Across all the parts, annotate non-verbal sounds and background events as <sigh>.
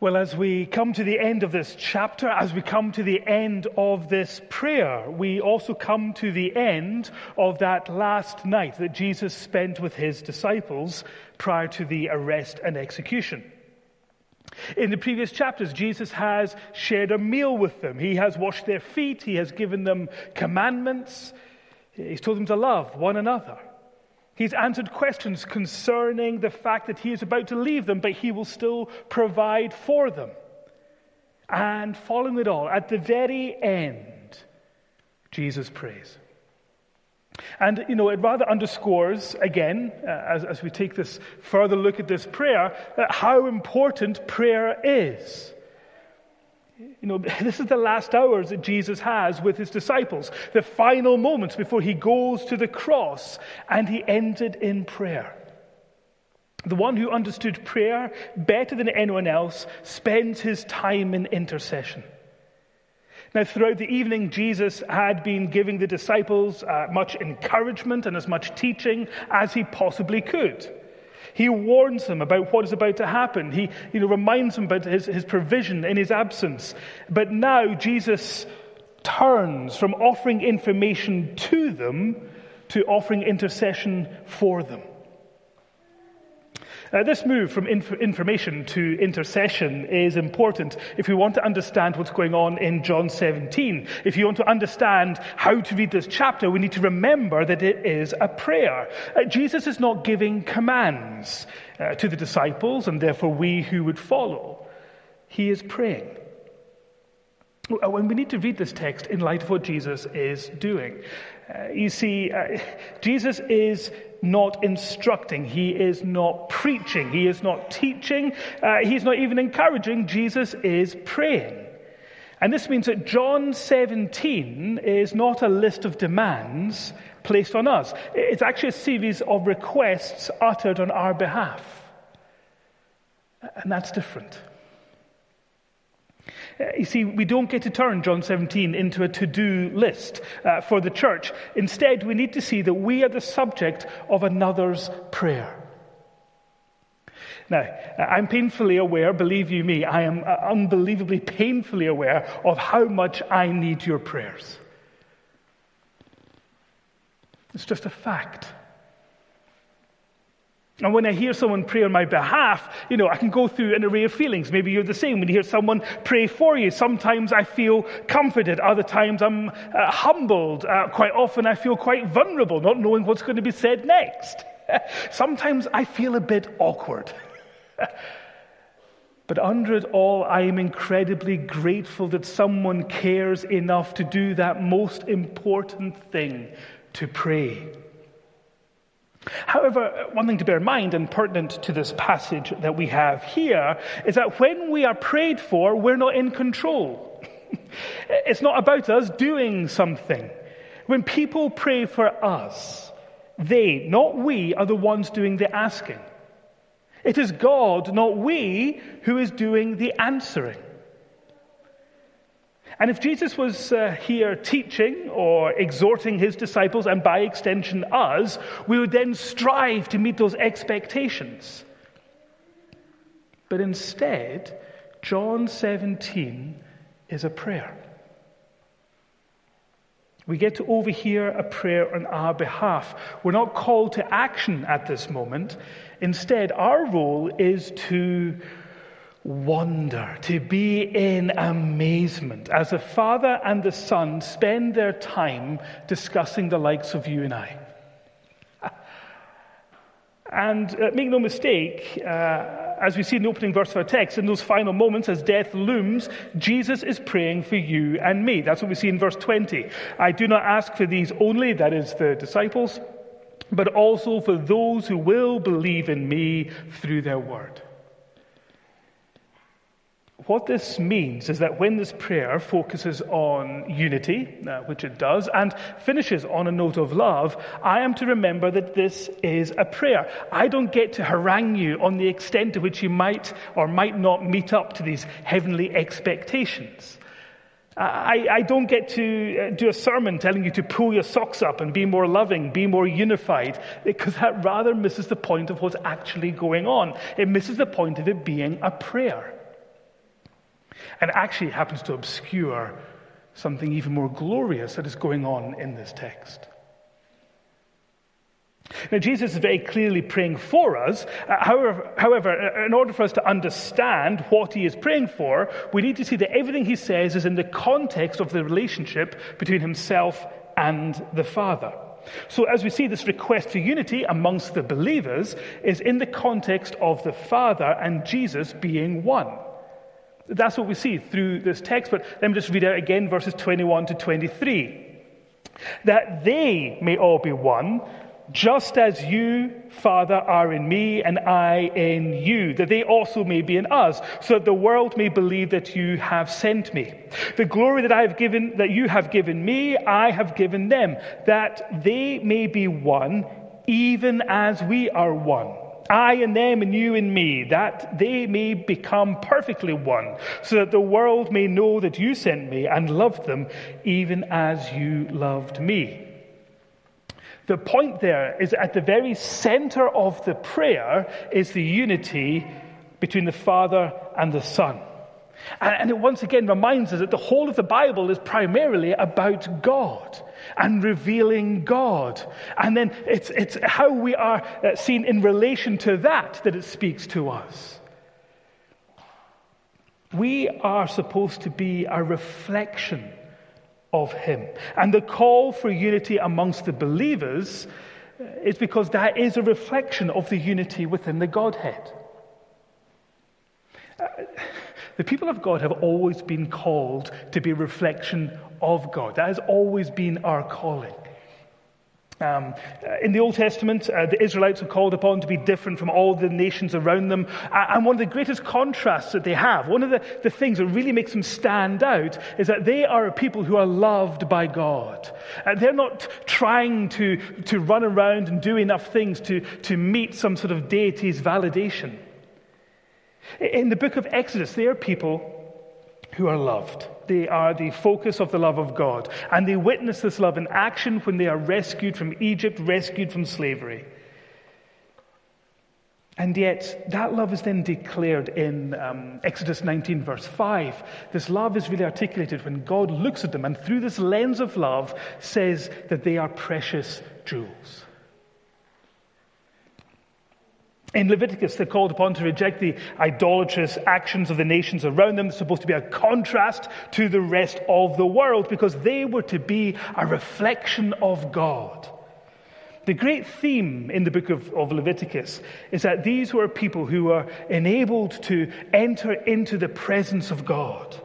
Well, as we come to the end of this chapter, as we come to the end of this prayer, we also come to the end of that last night that Jesus spent with his disciples prior to the arrest and execution. In the previous chapters, Jesus has shared a meal with them. He has washed their feet. He has given them commandments. He's told them to love one another. He's answered questions concerning the fact that he is about to leave them, but he will still provide for them. And following it all, at the very end, Jesus prays. And, you know, it rather underscores, again, uh, as, as we take this further look at this prayer, uh, how important prayer is. You know, <laughs> this is the last hours that Jesus has with his disciples, the final moments before he goes to the cross, and he ended in prayer. The one who understood prayer better than anyone else spends his time in intercession. Now, throughout the evening, Jesus had been giving the disciples uh, much encouragement and as much teaching as he possibly could. He warns them about what is about to happen. He you know, reminds them about his, his provision in his absence. But now Jesus turns from offering information to them to offering intercession for them. Uh, this move from inf- information to intercession is important if we want to understand what's going on in John 17. If you want to understand how to read this chapter, we need to remember that it is a prayer. Uh, Jesus is not giving commands uh, to the disciples and therefore we who would follow. He is praying. When we need to read this text in light of what Jesus is doing. Uh, you see, uh, Jesus is not instructing. He is not preaching. He is not teaching. Uh, he's not even encouraging. Jesus is praying. And this means that John 17 is not a list of demands placed on us. It's actually a series of requests uttered on our behalf. And that's different. Uh, you see, we don't get to turn John 17 into a to do list uh, for the church. Instead, we need to see that we are the subject of another's prayer. Now, uh, I'm painfully aware, believe you me, I am uh, unbelievably painfully aware of how much I need your prayers. It's just a fact. And when I hear someone pray on my behalf, you know, I can go through an array of feelings. Maybe you're the same. When you hear someone pray for you, sometimes I feel comforted. Other times I'm uh, humbled. Uh, quite often I feel quite vulnerable, not knowing what's going to be said next. <laughs> sometimes I feel a bit awkward. <laughs> but under it all, I am incredibly grateful that someone cares enough to do that most important thing to pray. However, one thing to bear in mind and pertinent to this passage that we have here is that when we are prayed for, we're not in control. <laughs> it's not about us doing something. When people pray for us, they, not we, are the ones doing the asking. It is God, not we, who is doing the answering. And if Jesus was uh, here teaching or exhorting his disciples, and by extension us, we would then strive to meet those expectations. But instead, John 17 is a prayer. We get to overhear a prayer on our behalf. We're not called to action at this moment. Instead, our role is to wonder, to be in amazement as the Father and the Son spend their time discussing the likes of you and I. <laughs> And uh, make no mistake, uh, as we see in the opening verse of our text, in those final moments as death looms, Jesus is praying for you and me. That's what we see in verse 20. I do not ask for these only, that is the disciples, but also for those who will believe in me through their word. What this means is that when this prayer focuses on unity, uh, which it does, and finishes on a note of love, I am to remember that this is a prayer. I don't get to harangue you on the extent to which you might or might not meet up to these heavenly expectations. I, I, don't get to uh, do a sermon telling you to pull your socks up and be more loving, be more unified, because that rather misses the point of what's actually going on. It misses the point of it being a prayer. And actually happens to obscure something even more glorious that is going on in this text. Now, Jesus is very clearly praying for us. Uh, however, however, uh, in order for us to understand what he is praying for, we need to see that everything he says is in the context of the relationship between himself and the Father. So, as we see, this request for unity amongst the believers is in the context of the Father and Jesus being one. That's what we see through this text, but let me just read out again verses 21 to 23. That they may all be one, just as you, Father, are in me and I in you, that they also may be in us, so that the world may believe that you have sent me. The glory that I have given, that you have given me, I have given them, that they may be one, even as we are one. I and them and you and me, that they may become perfectly one, so that the world may know that you sent me and loved them, even as you loved me. The point there is at the very center of the prayer is the unity between the Father and the Son. And it once again reminds us that the whole of the Bible is primarily about God and revealing God. And then it's, it's how we are uh, seen in relation to that that it speaks to us. We are supposed to be a reflection of Him. And the call for unity amongst the believers is because that is a reflection of the unity within the Godhead. Uh, the people of God have always been called to be a reflection of God. That has always been our calling. Um, uh, in the Old Testament, uh, the Israelites are called upon to be different from all the nations around them. And one of the greatest contrasts that they have, one of the, the things that really makes them stand out, is that they are a people who are loved by God. Uh, they're not trying to, to run around and do enough things to, to meet some sort of deity's validation. In the book of Exodus, they are people who are loved. They are the focus of the love of God. And they witness this love in action when they are rescued from Egypt, rescued from slavery. And yet, that love is then declared in um, Exodus 19, verse 5. This love is really articulated when God looks at them and, through this lens of love, says that they are precious jewels. In Leviticus, they're called upon to reject the idolatrous actions of the nations around them. They're supposed to be a contrast to the rest of the world because they were to be a reflection of God. The great theme in the book of, of Leviticus is that these were people who were enabled to enter into the presence of God.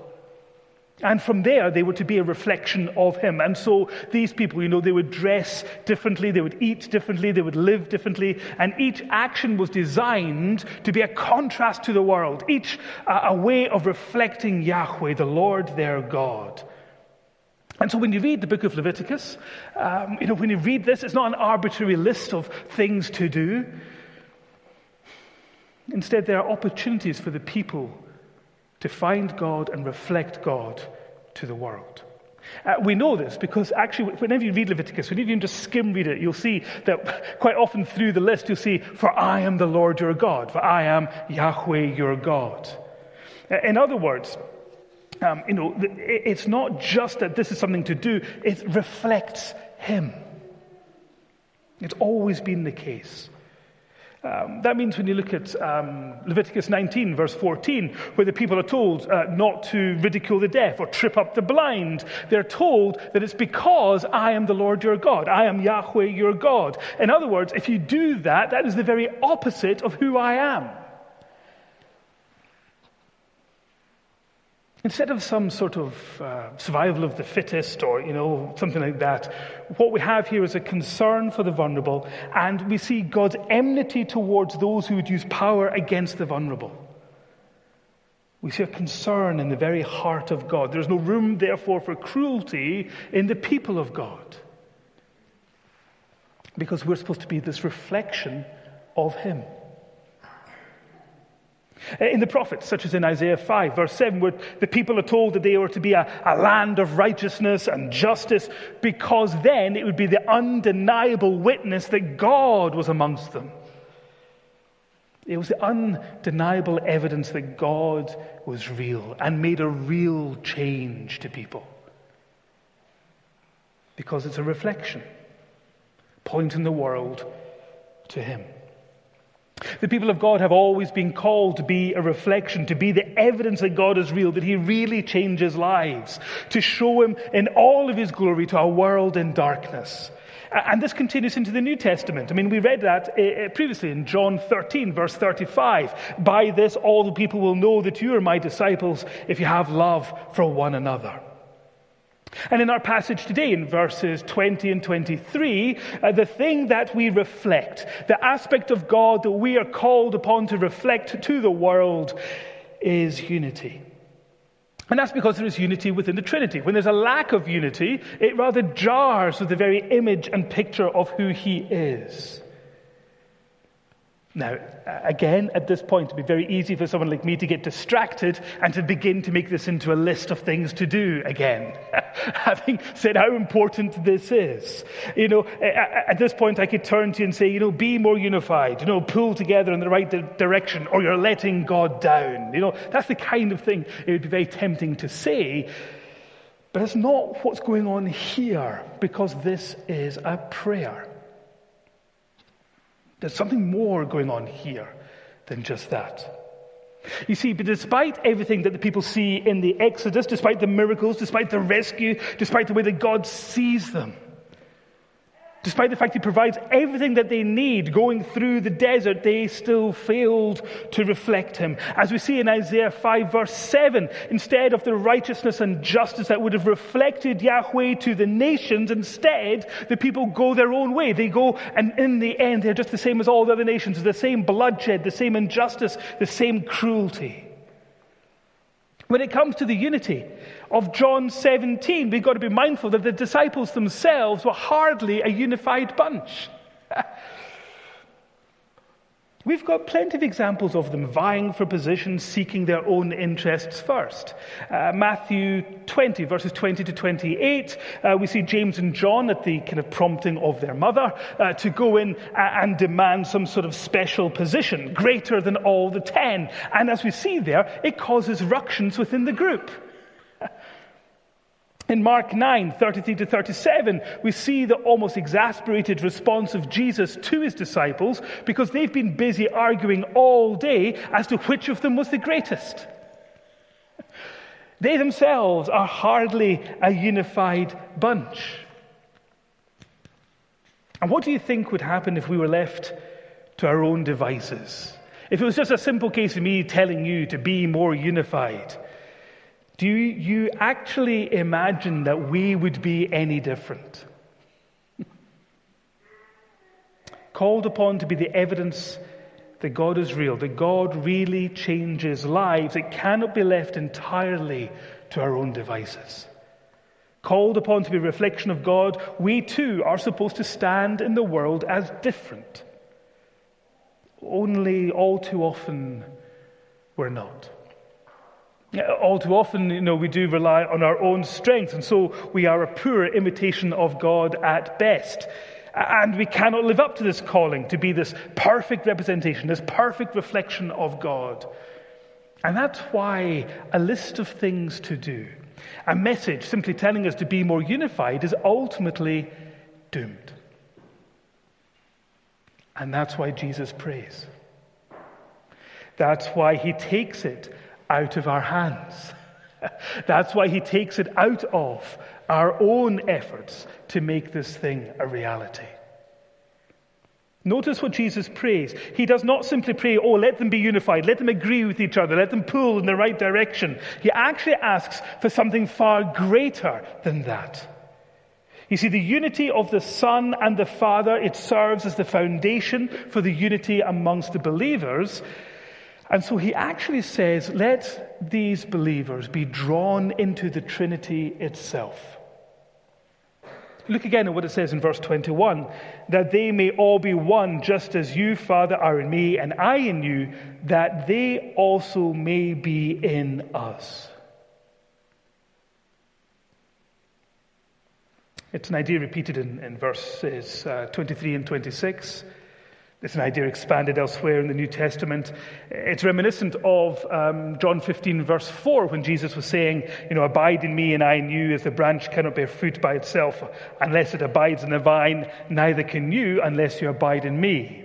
And from there, they were to be a reflection of him. And so these people, you know, they would dress differently, they would eat differently, they would live differently. And each action was designed to be a contrast to the world, each uh, a way of reflecting Yahweh, the Lord their God. And so when you read the book of Leviticus, um, you know, when you read this, it's not an arbitrary list of things to do. Instead, there are opportunities for the people to find God and reflect God to the world. Uh, we know this because actually, whenever you read Leviticus, whenever you just skim read it, you'll see that quite often through the list, you'll see, For I am the Lord your God, for I am Yahweh your God. Uh, in other words, um, you know, it's not just that this is something to do, it reflects Him. It's always been the case. Um, that means when you look at um, Leviticus 19, verse 14, where the people are told uh, not to ridicule the deaf or trip up the blind, they're told that it's because I am the Lord your God. I am Yahweh your God. In other words, if you do that, that is the very opposite of who I am. Instead of some sort of uh, survival of the fittest or, you know, something like that, what we have here is a concern for the vulnerable, and we see God's enmity towards those who would use power against the vulnerable. We see a concern in the very heart of God. There's no room, therefore, for cruelty in the people of God. Because we're supposed to be this reflection of Him. Uh, in the prophets, such as in Isaiah 5, verse 7, where the people are told that they were to be a, a, land of righteousness and justice, because then it would be the undeniable witness that God was amongst them. It was the undeniable evidence that God was real and made a real change to people. Because it's a reflection, pointing the world to Him. The people of God have always been called to be a reflection, to be the evidence that God is real, that He really changes lives, to show Him in all of His glory to a world in darkness. And this continues into the New Testament. I mean, we read that uh, previously in John 13, verse 35. By this, all the people will know that you are my disciples if you have love for one another. And in our passage today, in verses 20 and 23, uh, the thing that we reflect, the aspect of God that we are called upon to reflect to the world, is unity. And that's because there is unity within the Trinity. When there's a lack of unity, it rather jars with the very image and picture of who He is. Now, again, at this point, it'd be very easy for someone like me to get distracted and to begin to make this into a list of things to do again, <laughs> having said how important this is. You know, at this point, I could turn to you and say, you know, be more unified, you know, pull together in the right direction, or you're letting God down. You know, that's the kind of thing it would be very tempting to say. But it's not what's going on here, because this is a prayer. There's something more going on here than just that. You see, but despite everything that the people see in the Exodus, despite the miracles, despite the rescue, despite the way that God sees them, Despite the fact he provides everything that they need going through the desert, they still failed to reflect him. As we see in Isaiah 5 verse 7, instead of the righteousness and justice that would have reflected Yahweh to the nations, instead the people go their own way. They go, and in the end, they're just the same as all the other nations, the same bloodshed, the same injustice, the same cruelty. When it comes to the unity of John 17, we've got to be mindful that the disciples themselves were hardly a unified bunch. <laughs> We've got plenty of examples of them vying for positions, seeking their own interests first. Uh, Matthew 20, verses 20 to 28, uh, we see James and John at the kind of prompting of their mother uh, to go in and demand some sort of special position, greater than all the ten. And as we see there, it causes ructions within the group. In Mark 9, 33 to 37, we see the almost exasperated response of Jesus to his disciples because they've been busy arguing all day as to which of them was the greatest. They themselves are hardly a unified bunch. And what do you think would happen if we were left to our own devices? If it was just a simple case of me telling you to be more unified? Do you actually imagine that we would be any different? <laughs> Called upon to be the evidence that God is real, that God really changes lives. It cannot be left entirely to our own devices. Called upon to be a reflection of God, we too are supposed to stand in the world as different. Only all too often we're not. All too often, you know, we do rely on our own strength, and so we are a poor imitation of God at best. And we cannot live up to this calling to be this perfect representation, this perfect reflection of God. And that's why a list of things to do, a message simply telling us to be more unified, is ultimately doomed. And that's why Jesus prays. That's why he takes it out of our hands. <laughs> That's why he takes it out of our own efforts to make this thing a reality. Notice what Jesus prays. He does not simply pray, oh, let them be unified, let them agree with each other, let them pull in the right direction. He actually asks for something far greater than that. You see, the unity of the Son and the Father, it serves as the foundation for the unity amongst the believers. And so he actually says, let these believers be drawn into the Trinity itself. Look again at what it says in verse 21 that they may all be one, just as you, Father, are in me, and I in you, that they also may be in us. It's an idea repeated in, in verses uh, 23 and 26. It's an idea expanded elsewhere in the New Testament. It's reminiscent of um, John 15, verse 4, when Jesus was saying, You know, abide in me and I in you, as the branch cannot bear fruit by itself unless it abides in the vine, neither can you unless you abide in me.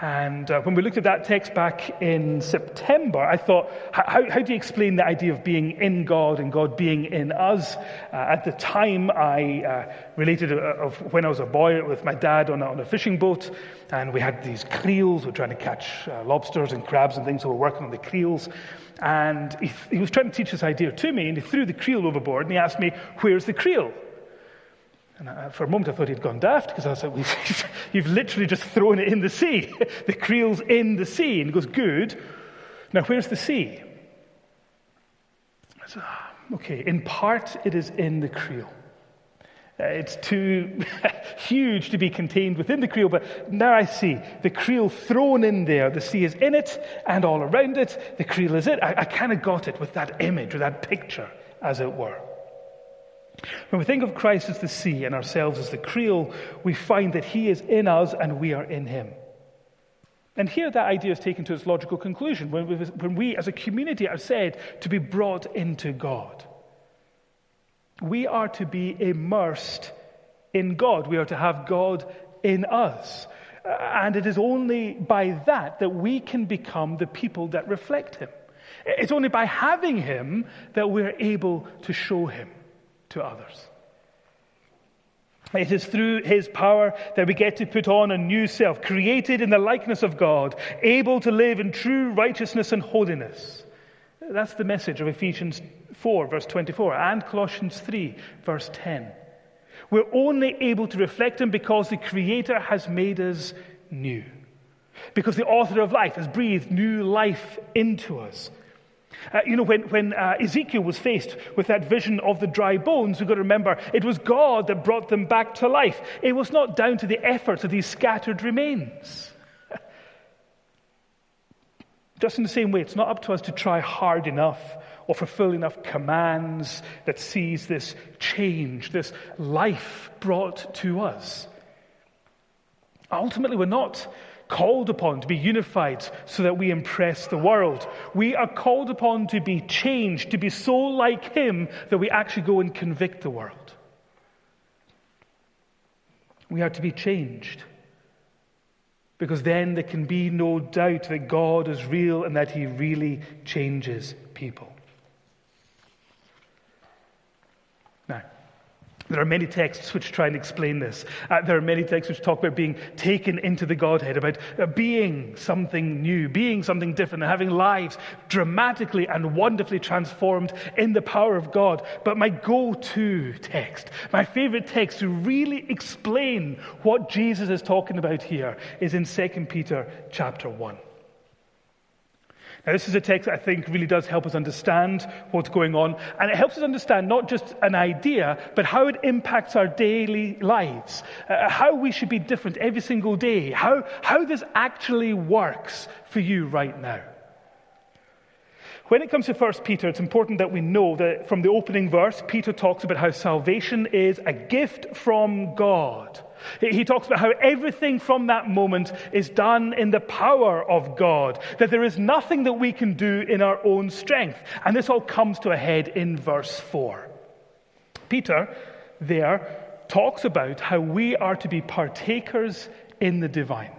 And uh, when we looked at that text back in September, I thought, how, how do you explain the idea of being in God and God being in us? Uh, at the time, I uh, related uh, of when I was a boy with my dad on a, on a fishing boat, and we had these creels. We were trying to catch uh, lobsters and crabs and things, so we were working on the creels. And he, he was trying to teach this idea to me, and he threw the creel overboard, and he asked me, Where's the creel? And I, for a moment I thought he'd gone daft because I was like, <laughs> You've literally just thrown it in the sea. <laughs> the creel's in the sea. And he goes, Good. Now, where's the sea? Said, ah, Okay, in part it is in the creel. Uh, it's too <laughs> huge to be contained within the creel, but now I see the creel thrown in there. The sea is in it and all around it. The creel is it. I, I kind of got it with that image with that picture, as it were. When we think of Christ as the sea and ourselves as the creel, we find that He is in us and we are in Him. And here that idea is taken to its logical conclusion when we, when we as a community are said to be brought into God. We are to be immersed in God. We are to have God in us. Uh, and it is only by that that we can become the people that reflect Him. It's only by having Him that we're able to show Him to others. It is through his power that we get to put on a new self, created in the likeness of God, able to live in true righteousness and holiness. That's the message of Ephesians 4, verse 24, and Colossians 3, verse 10. We're only able to reflect him because the Creator has made us new. Because the author of life has breathed new life into us. Uh, you know, when, when uh, Ezekiel was faced with that vision of the dry bones, we've got to remember it was God that brought them back to life. It was not down to the efforts of these scattered remains. <laughs> Just in the same way, it's not up to us to try hard enough or fulfill enough commands that sees this change, this life brought to us. Ultimately, we're not called upon to be unified so that we impress the world. We are called upon to be changed, to be so like Him that we actually go and convict the world. We are to be changed. Because then there can be no doubt that God is real and that He really changes people. There are many texts which try and explain this. Uh, there are many texts which talk about being taken into the Godhead, about uh, being something new, being something different, and having lives dramatically and wonderfully transformed in the power of God. But my go to text, my favorite text to really explain what Jesus is talking about here is in 2 Peter chapter 1. Now, this is a text that I think really does help us understand what's going on. And it helps us understand not just an idea, but how it impacts our daily lives, uh, how we should be different every single day, how, how this actually works for you right now. When it comes to 1 Peter, it's important that we know that from the opening verse, Peter talks about how salvation is a gift from God. He talks about how everything from that moment is done in the power of God, that there is nothing that we can do in our own strength. And this all comes to a head in verse 4. Peter there talks about how we are to be partakers in the divine.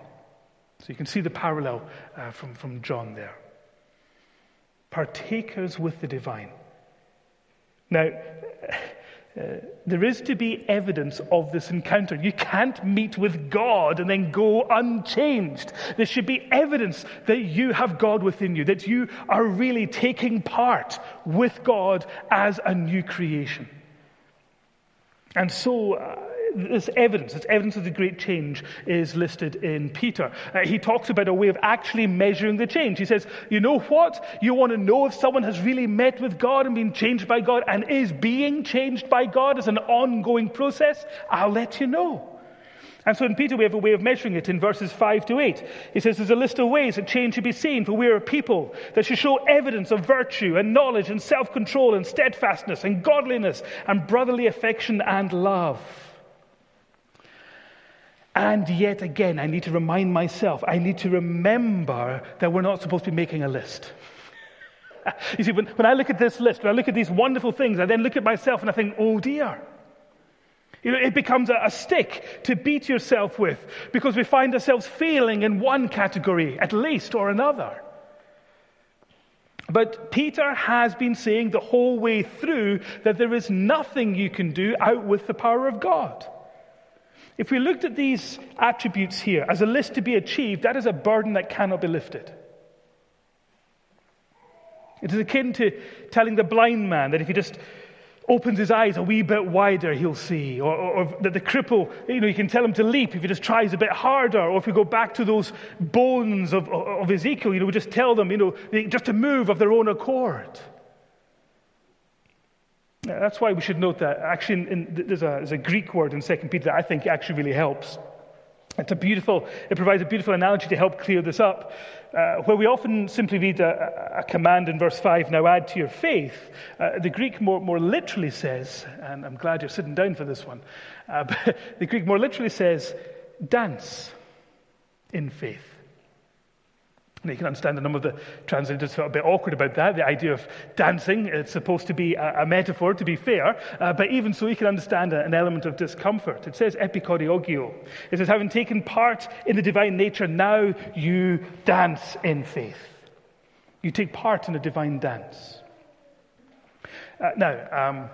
So you can see the parallel uh, from, from John there. Partakers with the divine. Now, uh, there is to be evidence of this encounter. You can't meet with God and then go unchanged. There should be evidence that you have God within you, that you are really taking part with God as a new creation. And so, uh, this evidence, this evidence of the great change is listed in Peter. Uh, he talks about a way of actually measuring the change. He says, you know what? You want to know if someone has really met with God and been changed by God and is being changed by God as an ongoing process? I'll let you know. And so in Peter, we have a way of measuring it in verses 5 to 8. He says there's a list of ways that change should be seen, for we are a people that should show evidence of virtue and knowledge and self control and steadfastness and godliness and brotherly affection and love. And yet again, I need to remind myself, I need to remember that we're not supposed to be making a list. <laughs> You see, when, when I look at this list, when I look at these wonderful things, I then look at myself and I think, oh dear. You know, it becomes a, a stick to beat yourself with because we find ourselves failing in one category at least or another. But Peter has been saying the whole way through that there is nothing you can do out with the power of God. If we looked at these attributes here as a list to be achieved, that is a burden that cannot be lifted. It is akin to telling the blind man that if he just opens his eyes a wee bit wider, he'll see. Or, or, or, that the cripple, you know, you can tell him to leap if he just tries a bit harder. Or if we go back to those bones of, of Ezekiel, you know, we just tell them, you know, just to move of their own accord. That's why we should note that actually in, there's, a, there's a Greek word in 2 Peter that I think actually really helps. It's a beautiful, it provides a beautiful analogy to help clear this up. Uh, where we often simply read a, a, command in verse 5, now add to your faith, uh, the Greek more, more literally says, and I'm glad you're sitting down for this one, uh, <laughs> the Greek more literally says, dance in faith. And you can understand a number of the translators felt a bit awkward about that, the idea of dancing. It's supposed to be a, a metaphor, to be fair, uh, but even so, you can understand a, an element of discomfort. It says epichoregeo. It says, having taken part in the divine nature, now you dance in faith. You take part in a divine dance. Uh, now, um,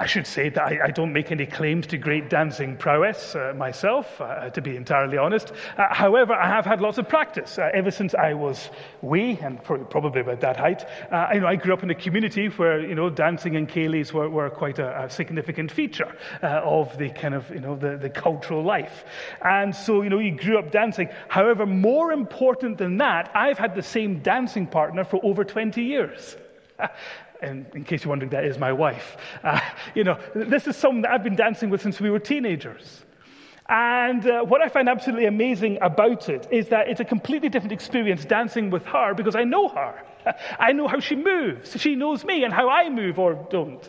I should say that I, I, don't make any claims to great dancing prowess uh, myself, uh, to be entirely honest. Uh, however, I have had lots of practice uh, ever since I was wee, and probably about that height. Uh, you know, I grew up in a community where you know dancing and ceilidhs were, were quite a, a, significant feature uh, of the kind of you know the, the cultural life, and so you know you grew up dancing. However, more important than that, I've had the same dancing partner for over 20 years. <laughs> and in case you're wondering, that is my wife. Uh, you know, this is someone that I've been dancing with since we were teenagers. And uh, what I find absolutely amazing about it is that it's a completely different experience dancing with her because I know her. <laughs> I know how she moves. She knows me and how I move or don't.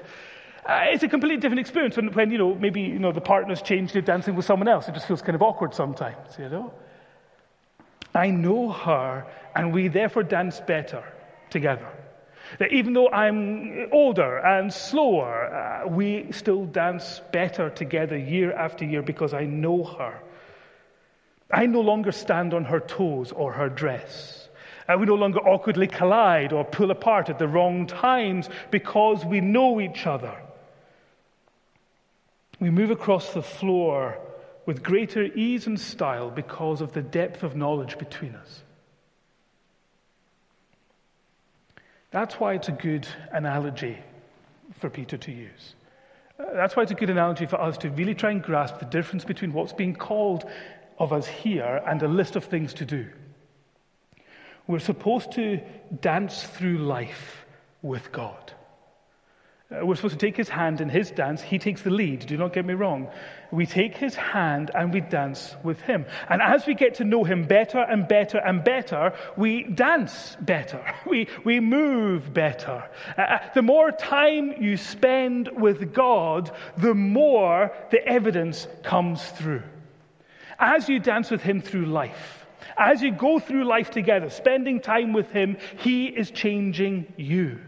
Uh, it's a completely different experience when, when, you know, maybe, you know, the partner's changed to dancing with someone else. It just feels kind of awkward sometimes, you know. I know her and we therefore dance better together. That even though I'm older and slower, uh, we still dance better together year after year because I know her. I no longer stand on her toes or her dress. Uh, we no longer awkwardly collide or pull apart at the wrong times because we know each other. We move across the floor with greater ease and style because of the depth of knowledge between us. That's why it's a good analogy for Peter to use. Uh, that's why it's a good analogy for us to really try and grasp the difference between what's being called of us here and a list of things to do. We're supposed to dance through life with God. Uh, we're supposed to take his hand in his dance. He takes the lead, do not get me wrong. We take his hand and we dance with him. And as we get to know him better and better and better, we dance better. <laughs> We, we move better. Uh, uh, the more time you spend with God, the more the evidence comes through. As you dance with him through life, as you go through life together, spending time with him, he is changing you.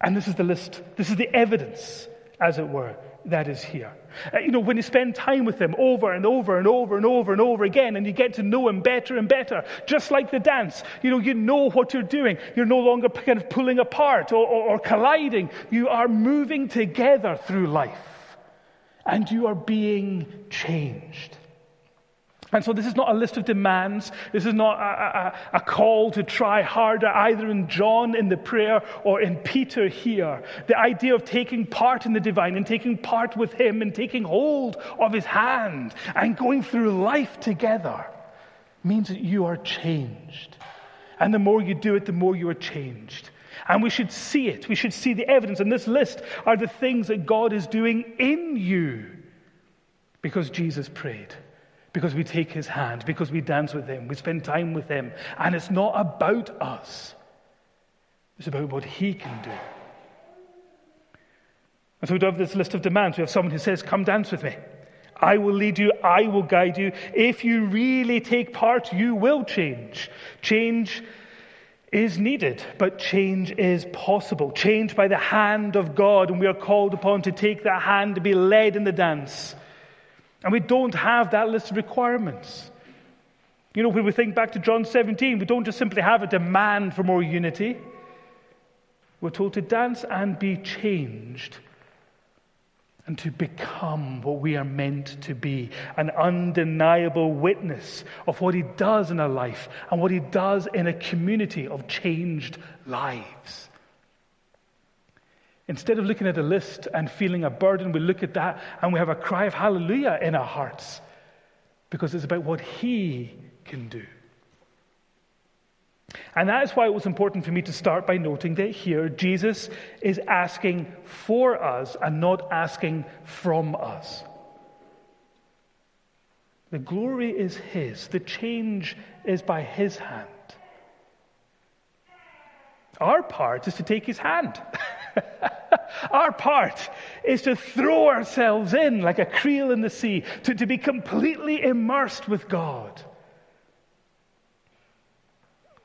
And this is the list, this is the evidence, as it were, that is here. Uh, you know, when you spend time with him over and over and over and over and over again, and you get to know him better and better, just like the dance, you know, you know what you're doing. You're no longer kind of pulling apart or, or, or colliding. You are moving together through life, and you are being changed. And so this is not a list of demands. This is not a, a, a, call to try harder, either in John in the prayer or in Peter here. The idea of taking part in the divine and taking part with him and taking hold of his hand and going through life together means that you are changed. And the more you do it, the more you are changed. And we should see it. We should see the evidence. And this list are the things that God is doing in you because Jesus prayed because we take his hand, because we dance with him, we spend time with him. And it's not about us, it's about what he can do. And so we have this list of demands. We have someone who says, Come dance with me. I will lead you. I will guide you. If you really take part, you will change. Change is needed, but change is possible. Change by the hand of God, and we are called upon to take that hand to be led in the dance. And we don't have that list of requirements. You know, when we think back to John 17, we don't just simply have a demand for more unity. We're told to dance and be changed and to become what we are meant to be an undeniable witness of what He does in our life and what He does in a community of changed lives. Instead of looking at a list and feeling a burden, we look at that and we have a cry of hallelujah in our hearts because it's about what He can do. And that is why it was important for me to start by noting that here Jesus is asking for us and not asking from us. The glory is His, the change is by His hand. Our part is to take His hand. <laughs> Our part is to throw ourselves in like a creel in the sea, to, to be completely immersed with God.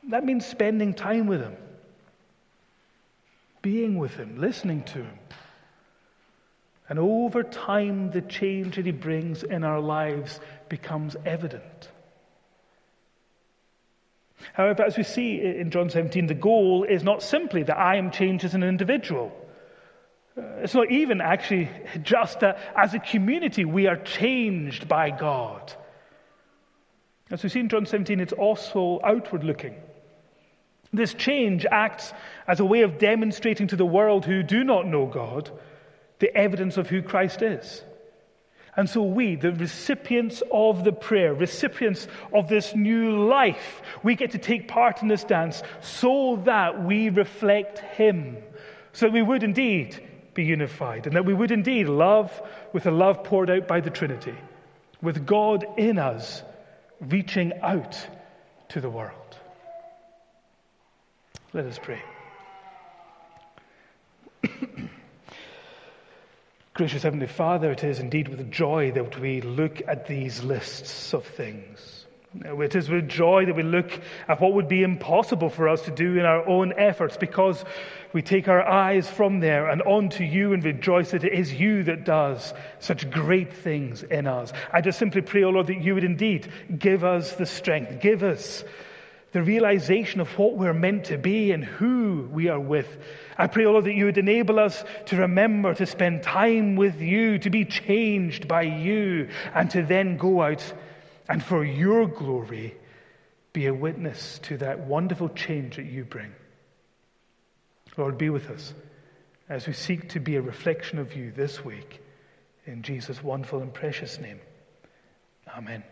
That means spending time with Him, being with Him, listening to Him. And over time, the change that He brings in our lives becomes evident. However, as we see in John 17, the goal is not simply that I am changed as an individual. Uh, it's not even actually just that as a community we are changed by God. As we see in John 17, it's also outward looking. This change acts as a way of demonstrating to the world who do not know God the evidence of who Christ is. And so we, the recipients of the prayer, recipients of this new life, we get to take part in this dance so that we reflect Him. So we would indeed be unified and that we would indeed love with a love poured out by the Trinity, with God in us reaching out to the world. Let us pray. <coughs> Gracious Heavenly Father, it is indeed with joy that we look at these lists of things. It is with joy that we look at what would be impossible for us to do in our own efforts because we take our eyes from there and onto you and rejoice that it is you that does such great things in us. I just simply pray, O oh Lord, that you would indeed give us the strength, give us the realization of what we're meant to be and who we are with. I pray, O Lord, that you would enable us to remember to spend time with you, to be changed by you, and to then go out and for your glory be a witness to that wonderful change that you bring. Lord, be with us as we seek to be a reflection of you this week. In Jesus' wonderful and precious name. Amen.